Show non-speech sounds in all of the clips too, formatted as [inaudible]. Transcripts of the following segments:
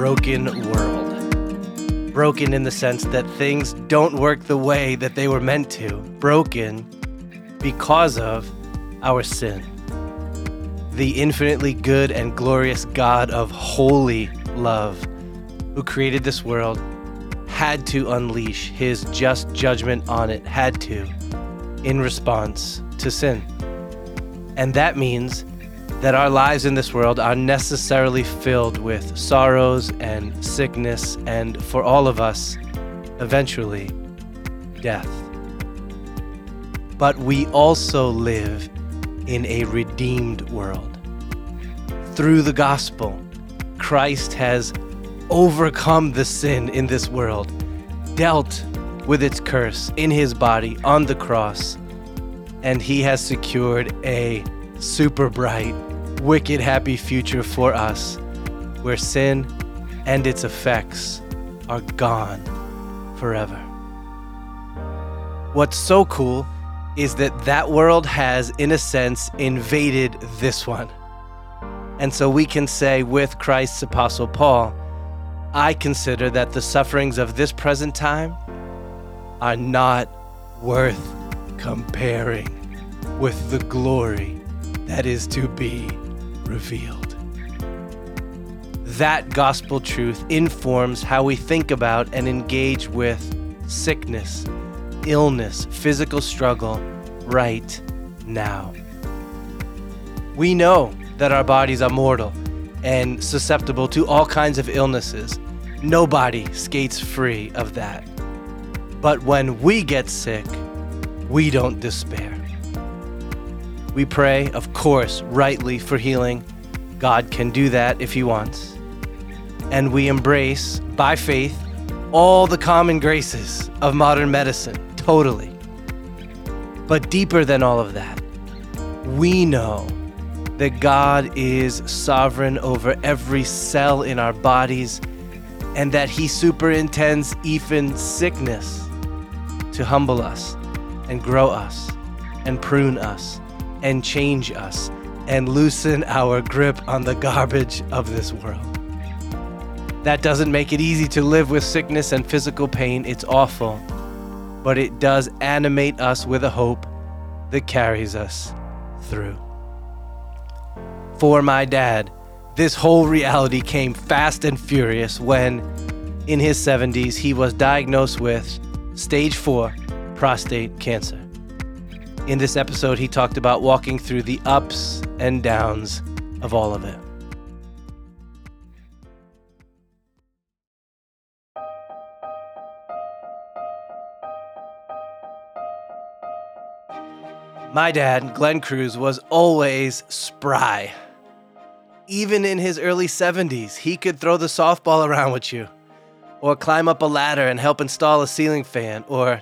broken world. Broken in the sense that things don't work the way that they were meant to. Broken because of our sin. The infinitely good and glorious God of holy love, who created this world, had to unleash his just judgment on it, had to, in response to sin. And that means that our lives in this world are necessarily filled with sorrows and sickness, and for all of us, eventually, death. But we also live in a redeemed world. Through the gospel, Christ has overcome the sin in this world, dealt with its curse in his body on the cross, and he has secured a super bright wicked happy future for us where sin and its effects are gone forever. What's so cool is that that world has, in a sense, invaded this one. And so we can say with Christ's Apostle Paul, I consider that the sufferings of this present time are not worth comparing with the glory that is to be revealed. That gospel truth informs how we think about and engage with sickness, illness, physical struggle right now. We know that our bodies are mortal and susceptible to all kinds of illnesses. Nobody skates free of that. But when we get sick, we don't despair. We pray, of course, rightly for healing. God can do that if He wants. And we embrace, by faith, all the common graces of modern medicine, totally. But deeper than all of that, we know that God is sovereign over every cell in our bodies and that He superintends even sickness to humble us and grow us and prune us and change us and loosen our grip on the garbage of this world. That doesn't make it easy to live with sickness and physical pain. It's awful. But it does animate us with a hope that carries us through. For my dad, this whole reality came fast and furious when, in his 70s, he was diagnosed with stage 4 prostate cancer. In this episode, he talked about walking through the ups and downs of all of it. My dad, Glenn Cruz, was always spry. Even in his early 70s, he could throw the softball around with you, or climb up a ladder and help install a ceiling fan, or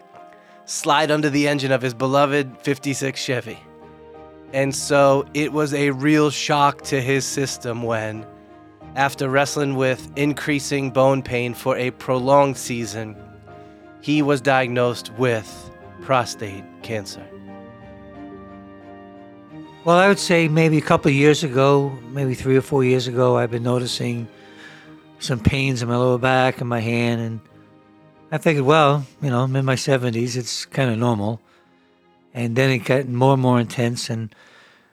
slide under the engine of his beloved 56 Chevy. And so it was a real shock to his system when, after wrestling with increasing bone pain for a prolonged season, he was diagnosed with prostate cancer. Well, I would say maybe a couple of years ago, maybe three or four years ago, I've been noticing some pains in my lower back and my hand, and I figured, well, you know, I'm in my 70s, it's kind of normal. And then it got more and more intense, and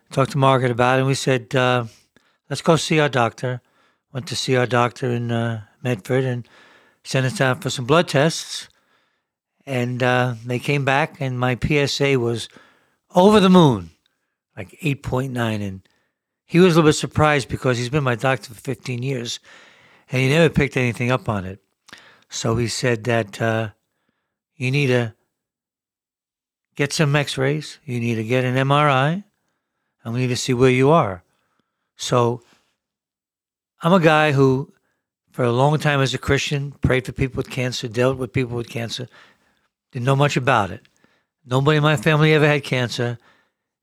talked to Margaret about it, and we said, uh, let's go see our doctor. Went to see our doctor in uh, Medford and sent us down for some blood tests. And uh, they came back, and my PSA was over the moon, like 8.9. And he was a little bit surprised because he's been my doctor for 15 years, and he never picked anything up on it. So he said that uh, you need to get some x rays, you need to get an MRI, and we need to see where you are. So I'm a guy who, for a long time as a Christian, prayed for people with cancer, dealt with people with cancer, didn't know much about it. Nobody in my family ever had cancer,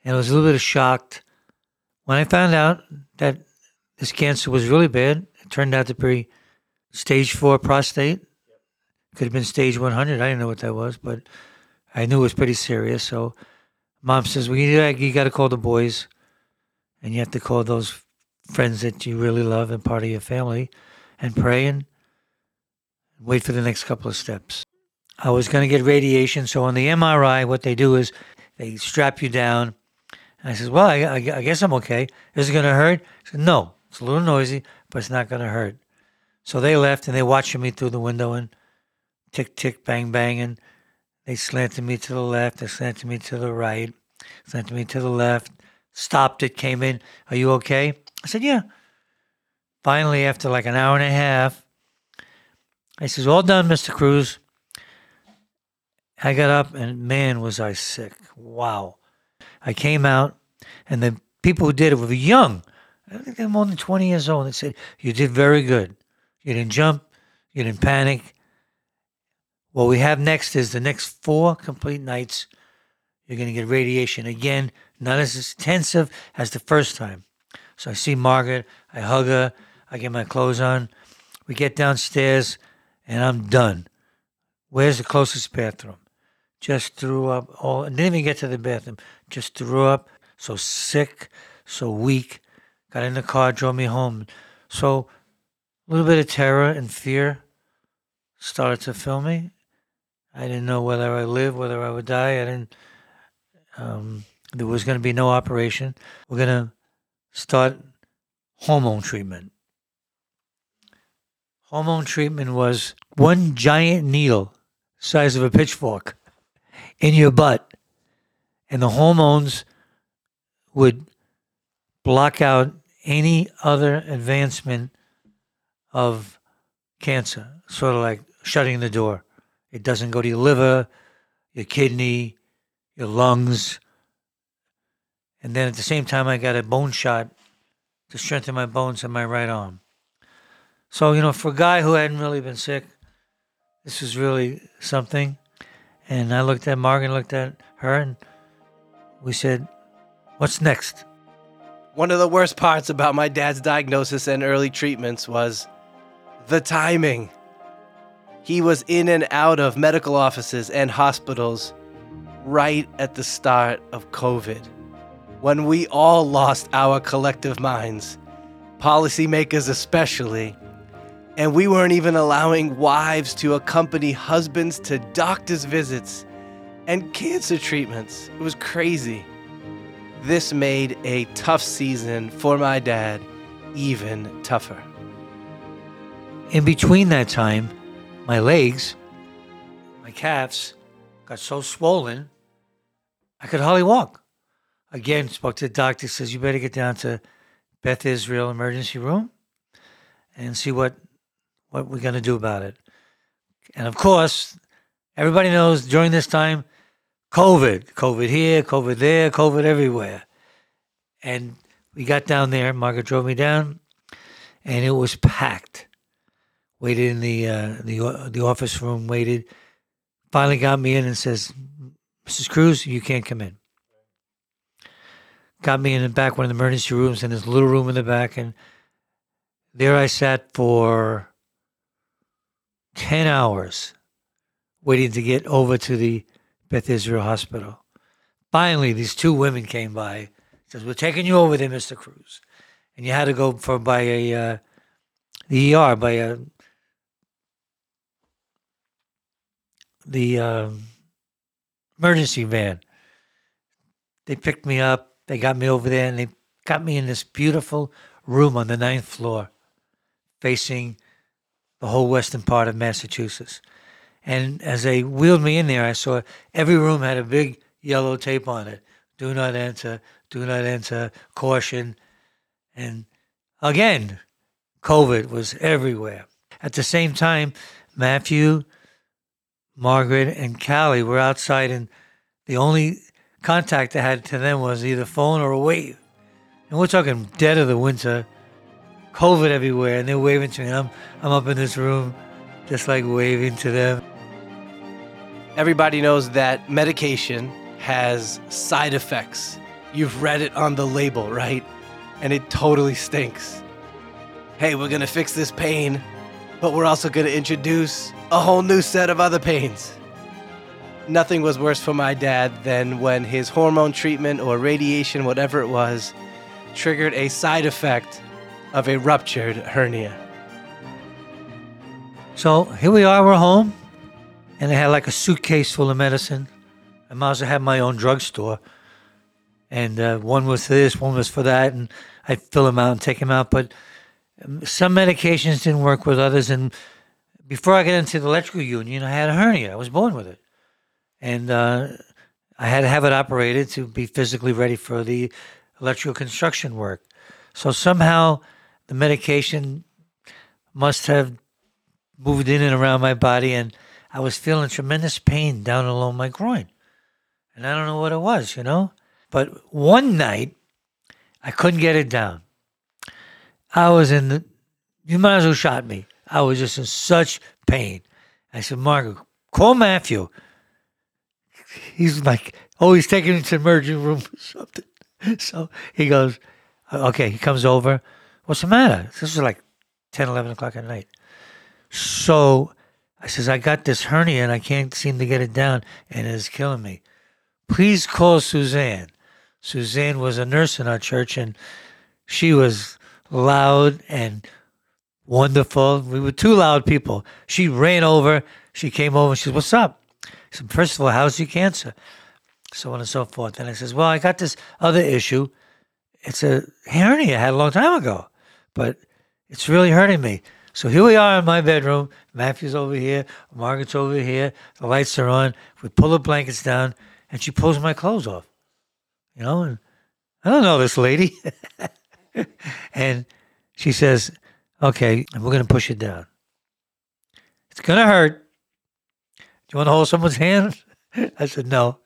and I was a little bit shocked when I found out that this cancer was really bad. It turned out to be stage four prostate could have been stage 100. I didn't know what that was, but I knew it was pretty serious. So mom says, well, you, you got to call the boys and you have to call those friends that you really love and part of your family and pray and wait for the next couple of steps. I was going to get radiation. So on the MRI, what they do is they strap you down. And I says, well, I, I, I guess I'm okay. Is it going to hurt? Said, no, it's a little noisy, but it's not going to hurt. So they left and they watching me through the window and tick, tick, bang, bang. And they slanted me to the left. They slanted me to the right. Slanted me to the left. Stopped it, came in. Are you okay? I said, yeah. Finally, after like an hour and a half, I says, all done, Mr. Cruz. I got up and man, was I sick. Wow. I came out and the people who did it were young. I think they're more than 20 years old. They said, You did very good. You didn't jump. You didn't panic. What we have next is the next four complete nights. You're going to get radiation again, not as intensive as the first time. So I see Margaret. I hug her. I get my clothes on. We get downstairs, and I'm done. Where's the closest bathroom? Just threw up. All didn't even get to the bathroom. Just threw up. So sick, so weak. Got in the car, drove me home. So a little bit of terror and fear started to fill me. I didn't know whether I would live, whether I would die. I didn't. Um, there was going to be no operation. We're going to start hormone treatment. Hormone treatment was one giant needle, size of a pitchfork, in your butt, and the hormones would block out any other advancement of cancer, sort of like shutting the door. It doesn't go to your liver, your kidney, your lungs. And then at the same time, I got a bone shot to strengthen my bones in my right arm. So, you know, for a guy who hadn't really been sick, this was really something. And I looked at Morgan, looked at her, and we said, What's next? One of the worst parts about my dad's diagnosis and early treatments was the timing. He was in and out of medical offices and hospitals right at the start of COVID, when we all lost our collective minds, policymakers especially, and we weren't even allowing wives to accompany husbands to doctor's visits and cancer treatments. It was crazy. This made a tough season for my dad even tougher. In between that time, my legs, my calves got so swollen, I could hardly walk. Again, spoke to the doctor, says, You better get down to Beth Israel emergency room and see what what we're going to do about it. And of course, everybody knows during this time, COVID, COVID here, COVID there, COVID everywhere. And we got down there, Margaret drove me down, and it was packed. Waited in the uh, the the office room, waited. Finally got me in and says, "Mrs. Cruz, you can't come in." Got me in the back, one of the emergency rooms, in this little room in the back, and there I sat for 10 hours waiting to get over to the Beth Israel Hospital. Finally, these two women came by. Says, "We're taking you over there, Mister Cruz," and you had to go for by a uh, the ER by a the uh, emergency van. They picked me up. They got me over there, and they got me in this beautiful room on the ninth floor, facing the whole western part of Massachusetts. And as they wheeled me in there, I saw every room had a big yellow tape on it. Do not enter, do not enter, caution. And again, COVID was everywhere. At the same time, Matthew, Margaret, and Callie were outside, and the only contact I had to them was either phone or a wave. And we're talking dead of the winter, COVID everywhere, and they're waving to me. I'm, I'm up in this room, just like waving to them. Everybody knows that medication has side effects. You've read it on the label, right? And it totally stinks. Hey, we're gonna fix this pain, but we're also gonna introduce a whole new set of other pains. Nothing was worse for my dad than when his hormone treatment or radiation, whatever it was, triggered a side effect of a ruptured hernia. So here we are, we're home, and I had like a suitcase full of medicine. I might also have my own drugstore, and uh, one was for this, one was for that, and I'd fill them out and take them out. But some medications didn't work with others, and before I got into the electrical union, I had a hernia. I was born with it, and uh, I had to have it operated to be physically ready for the electrical construction work. So somehow the medication must have moved in and around my body, and I was feeling tremendous pain down along my groin. And I don't know what it was, you know? But one night, I couldn't get it down. I was in the, you might as well shot me. I was just in such pain. I said, Margaret, call Matthew. He's like, oh, he's taking me to the emergency room or [laughs] something. So he goes, uh, okay, he comes over. What's the matter? This is like 10, 11 o'clock at night. So I says, I got this hernia and I can't seem to get it down and it is killing me. Please call Suzanne. Suzanne was a nurse in our church and she was loud and wonderful. We were two loud people. She ran over. She came over. And she said, What's up? I said, First of all, how's your cancer? So on and so forth. And I says, Well, I got this other issue. It's a hernia I had a long time ago, but it's really hurting me. So here we are in my bedroom. Matthew's over here. Margaret's over here. The lights are on. We pull the blankets down, and she pulls my clothes off. You know, and I don't know this lady. [laughs] [laughs] and she says, Okay, we're going to push it down. It's going to hurt. Do you want to hold someone's [laughs] hand? I said, No.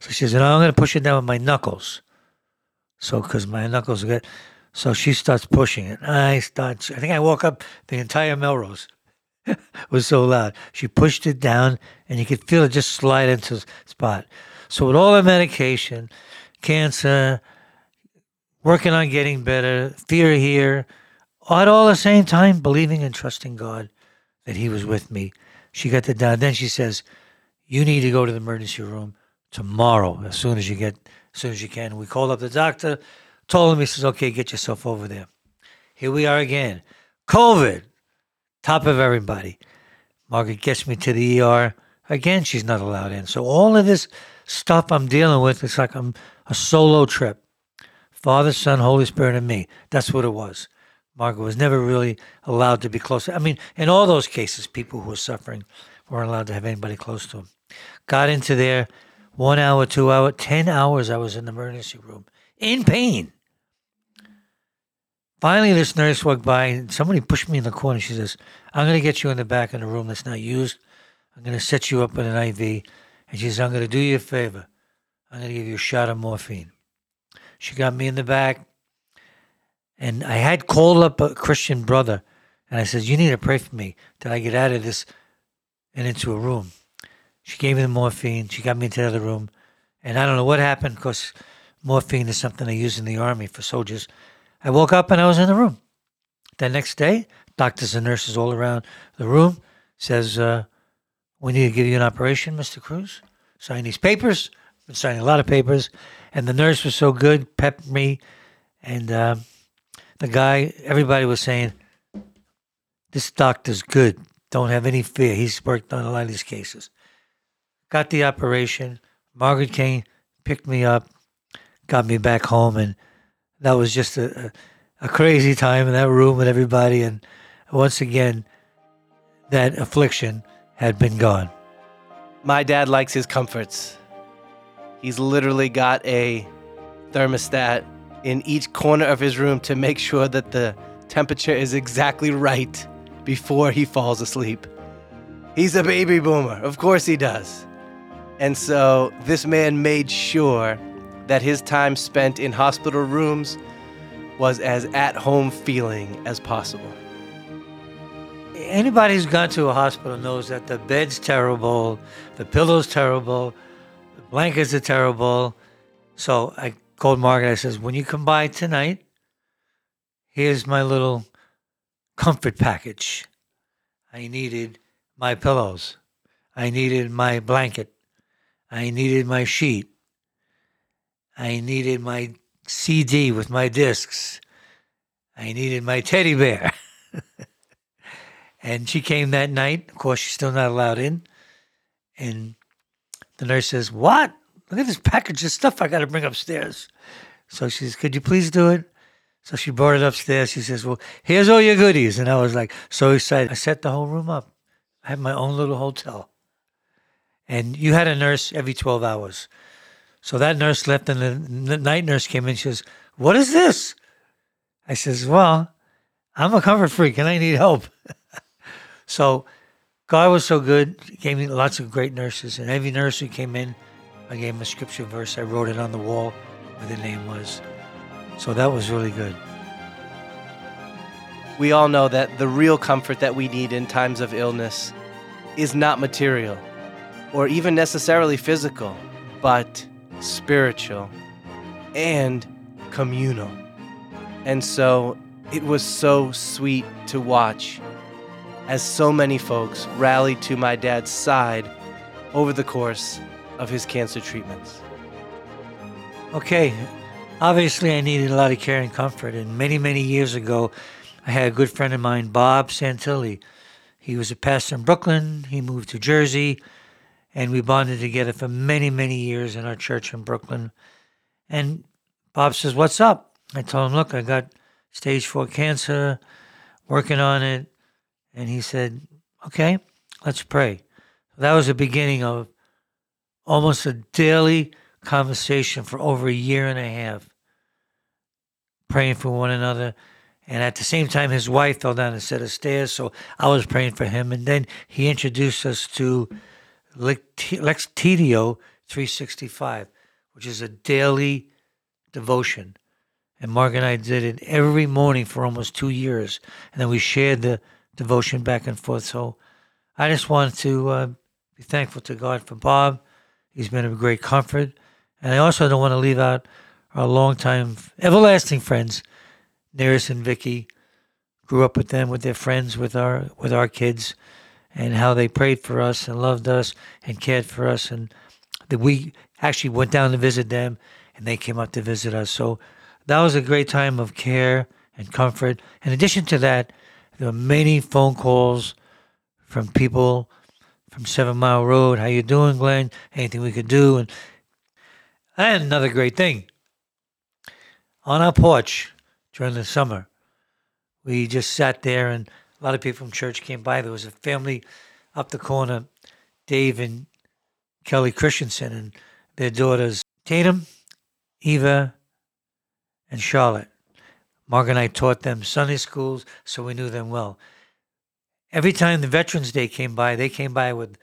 So she said, No, I'm going to push it down with my knuckles. So, because my knuckles get. So she starts pushing it. I start, I think I woke up the entire Melrose. it [laughs] was so loud. She pushed it down and you could feel it just slide into the spot. So with all the medication, cancer, working on getting better, fear here, at all the same time believing and trusting God that He was with me. She got the down. Then she says, "You need to go to the emergency room tomorrow as soon as you get, as soon as you can." We called up the doctor, told him. He says, "Okay, get yourself over there." Here we are again, COVID, top of everybody. Margaret gets me to the ER. Again, she's not allowed in. So all of this stuff I'm dealing with, it's like I'm a solo trip. Father, Son, Holy Spirit, and me. That's what it was. Margaret was never really allowed to be close. I mean, in all those cases, people who were suffering weren't allowed to have anybody close to them. Got into there, one hour, two hour, ten hours. I was in the emergency room in pain. Finally, this nurse walked by and somebody pushed me in the corner. She says, "I'm going to get you in the back of the room that's not used. I'm going to set you up with an IV." And she says, "I'm going to do you a favor. I'm going to give you a shot of morphine." She got me in the back and I had called up a Christian brother and I said, You need to pray for me that I get out of this and into a room. She gave me the morphine. She got me into the other room. And I don't know what happened because morphine is something they use in the army for soldiers. I woke up and I was in the room. The next day, doctors and nurses all around the room says, uh, We need to give you an operation, Mr. Cruz. Sign these papers. Been signing a lot of papers. And the nurse was so good, pepped me. And uh, the guy, everybody was saying, this doctor's good. Don't have any fear. He's worked on a lot of these cases. Got the operation. Margaret Kane picked me up, got me back home, and that was just a, a, a crazy time in that room with everybody. And once again, that affliction had been gone. My dad likes his comforts. He's literally got a thermostat in each corner of his room to make sure that the temperature is exactly right before he falls asleep. He's a baby boomer. Of course he does. And so this man made sure that his time spent in hospital rooms was as at home feeling as possible. Anybody who's gone to a hospital knows that the bed's terrible, the pillow's terrible, blankets are terrible. So I called Margaret. I says, when you come by tonight, here's my little comfort package. I needed my pillows. I needed my blanket. I needed my sheet. I needed my CD with my discs. I needed my teddy bear. [laughs] And she came that night. Of course, she's still not allowed in. And the nurse says, What? Look at this package of stuff I got to bring upstairs. So she says, Could you please do it? So she brought it upstairs. She says, Well, here's all your goodies. And I was like, so excited. I set the whole room up. I had my own little hotel. And you had a nurse every 12 hours. So that nurse left, and the night nurse came in. She says, What is this? I says, Well, I'm a comfort freak and I need help. [laughs] so God was so good. He gave me lots of great nurses. And every nurse who came in, I gave him a scripture verse. I wrote it on the wall where the name was. So that was really good. We all know that the real comfort that we need in times of illness is not material or even necessarily physical, but spiritual and communal. And so it was so sweet to watch as so many folks rallied to my dad's side over the course of his cancer treatments. Okay, obviously I needed a lot of care and comfort, and many, many years ago, I had a good friend of mine, Bob Santilli. He was a pastor in Brooklyn. He moved to Jersey, and we bonded together for many, many years in our church in Brooklyn. And Bob says, What's up? I told him, Look, I got stage four cancer, working on it. And he said, Okay, let's pray. That was the beginning of almost a daily conversation for over a year and a half, praying for one another. And at the same time, his wife fell down a set of stairs, so I was praying for him. And then he introduced us to Lectio 365, which is a daily devotion and Mark and I did it every morning for almost two years. And then we shared the devotion back and forth. So I just wanted to uh, be thankful to God for Bob. He's been a great comfort. And I also don't want to leave out our longtime, everlasting friends, Neris and Vicky. Grew up with them, with their friends, with our with our kids, and how they prayed for us and loved us and cared for us. And that we actually went down to visit them, and they came up to visit us. So that was a great time of care and comfort. In addition to that, there were many phone calls from people from Seven Mile Road. How you doing, Glenn? Anything we could do? And and another great thing. On our porch during the summer, we just sat there, and a lot of people from church came by. There was a family up the corner, Dave and Kelly Christensen, and their daughters, Tatum, Eva, and Charlotte. Mark and I taught them Sunday schools, so we knew them well. Every time the Veterans Day came by, they came by with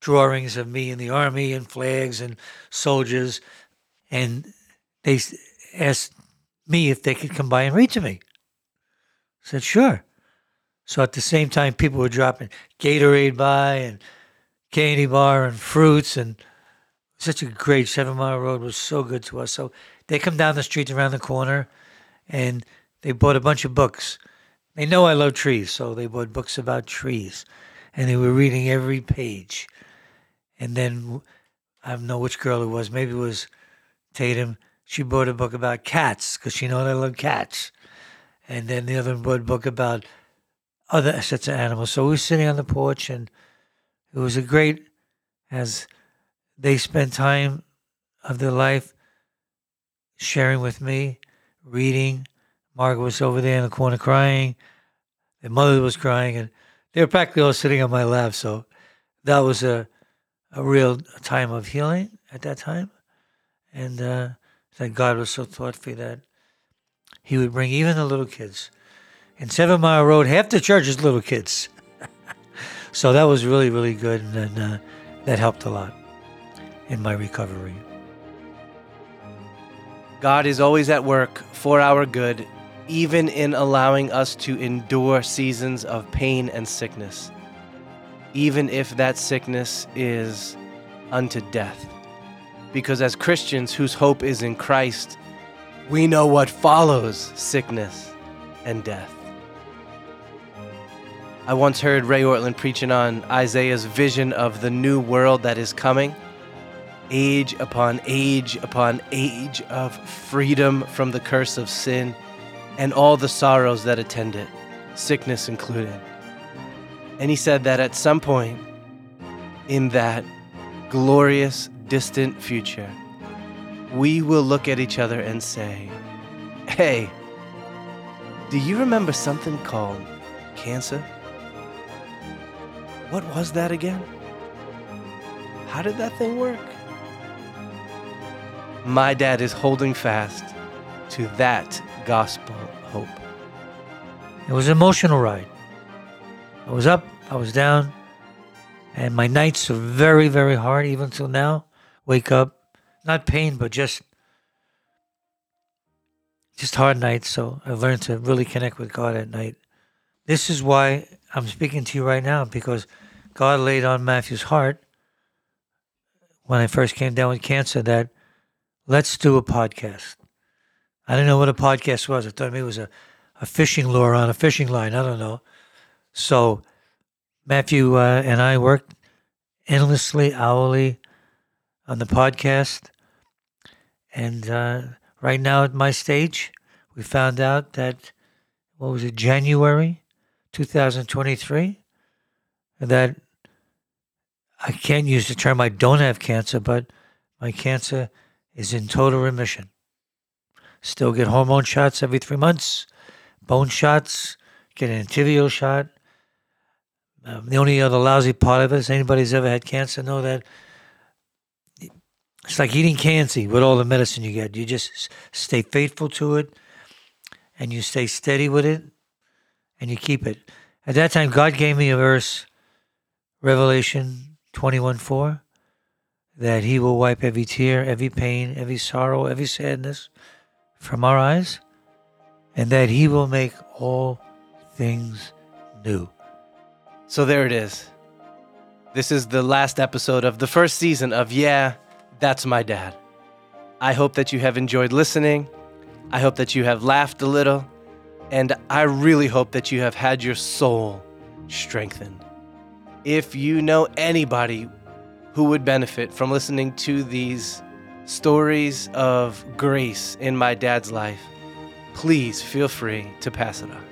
drawings of me in the army and flags and soldiers, and they asked me if they could come by and read to me. I said, sure. So at the same time, people were dropping Gatorade by and candy bar and fruits, and such a great Seven Mile Road was so good to us. So they come down the street around the corner and they bought a bunch of books. They know I love trees, so they bought books about trees. And they were reading every page. And then I don't know which girl it was. Maybe it was Tatum. She bought a book about cats because she knows I love cats. And then the other one bought a book about other sets of animals. So we were sitting on the porch, and it was a great, as they spent time of their life sharing with me, reading. Margaret was over there in the corner crying. Their mother was crying, and they were practically all sitting on my lap. So that was a a real time of healing at that time, and uh, that God was so thoughtful that He would bring even the little kids. In Seven Mile Road, half the church is little kids. [laughs] so that was really, really good, and uh, that helped a lot in my recovery. God is always at work for our good, even in allowing us to endure seasons of pain and sickness, even if that sickness is unto death. Because as Christians whose hope is in Christ, we know what follows sickness and death. I once heard Ray Ortlund preaching on Isaiah's vision of the new world that is coming age upon age upon age of freedom from the curse of sin and all the sorrows that attend it, sickness included. And he said that at some point in that glorious, distant future, we will look at each other and say, Hey, do you remember something called cancer? What was that again? How did that thing work? My dad is holding fast to that gospel hope. It was an emotional ride. I was up, I was down, and my nights are very, very hard, even till now. Wake up, not pain, but just just hard nights. So I learned to really connect with God at night. This is why I'm speaking to you right now because God laid on Matthew's heart when I first came down with cancer that let's do a podcast. I didn't know what a podcast was. I thought maybe it was a, a fishing lure on a fishing line. I don't know. So Matthew uh, and I worked endlessly, hourly on the podcast. And uh, right now at my stage, we found out that, what was it, January 2023? That I can't use the term I don't have cancer, but my cancer is in total remission. Still get hormone shots every three months, bone shots, get an Entyvio shot. Um, the only other lousy part of it is anybody's ever had cancer know that it's like eating candy with all the medicine you get. You just stay faithful to it and you stay steady with it and you keep it. At that time, God gave me a verse, Revelation 21 4, that He will wipe every tear, every pain, every sorrow, every sadness from our eyes, and that He will make all things new. So there it is. This is the last episode of the first season of Yeah, That's My Dad. I hope that you have enjoyed listening. I hope that you have laughed a little. And I really hope that you have had your soul strengthened. If you know anybody who would benefit from listening to these stories of grace in my dad's life, please feel free to pass it on.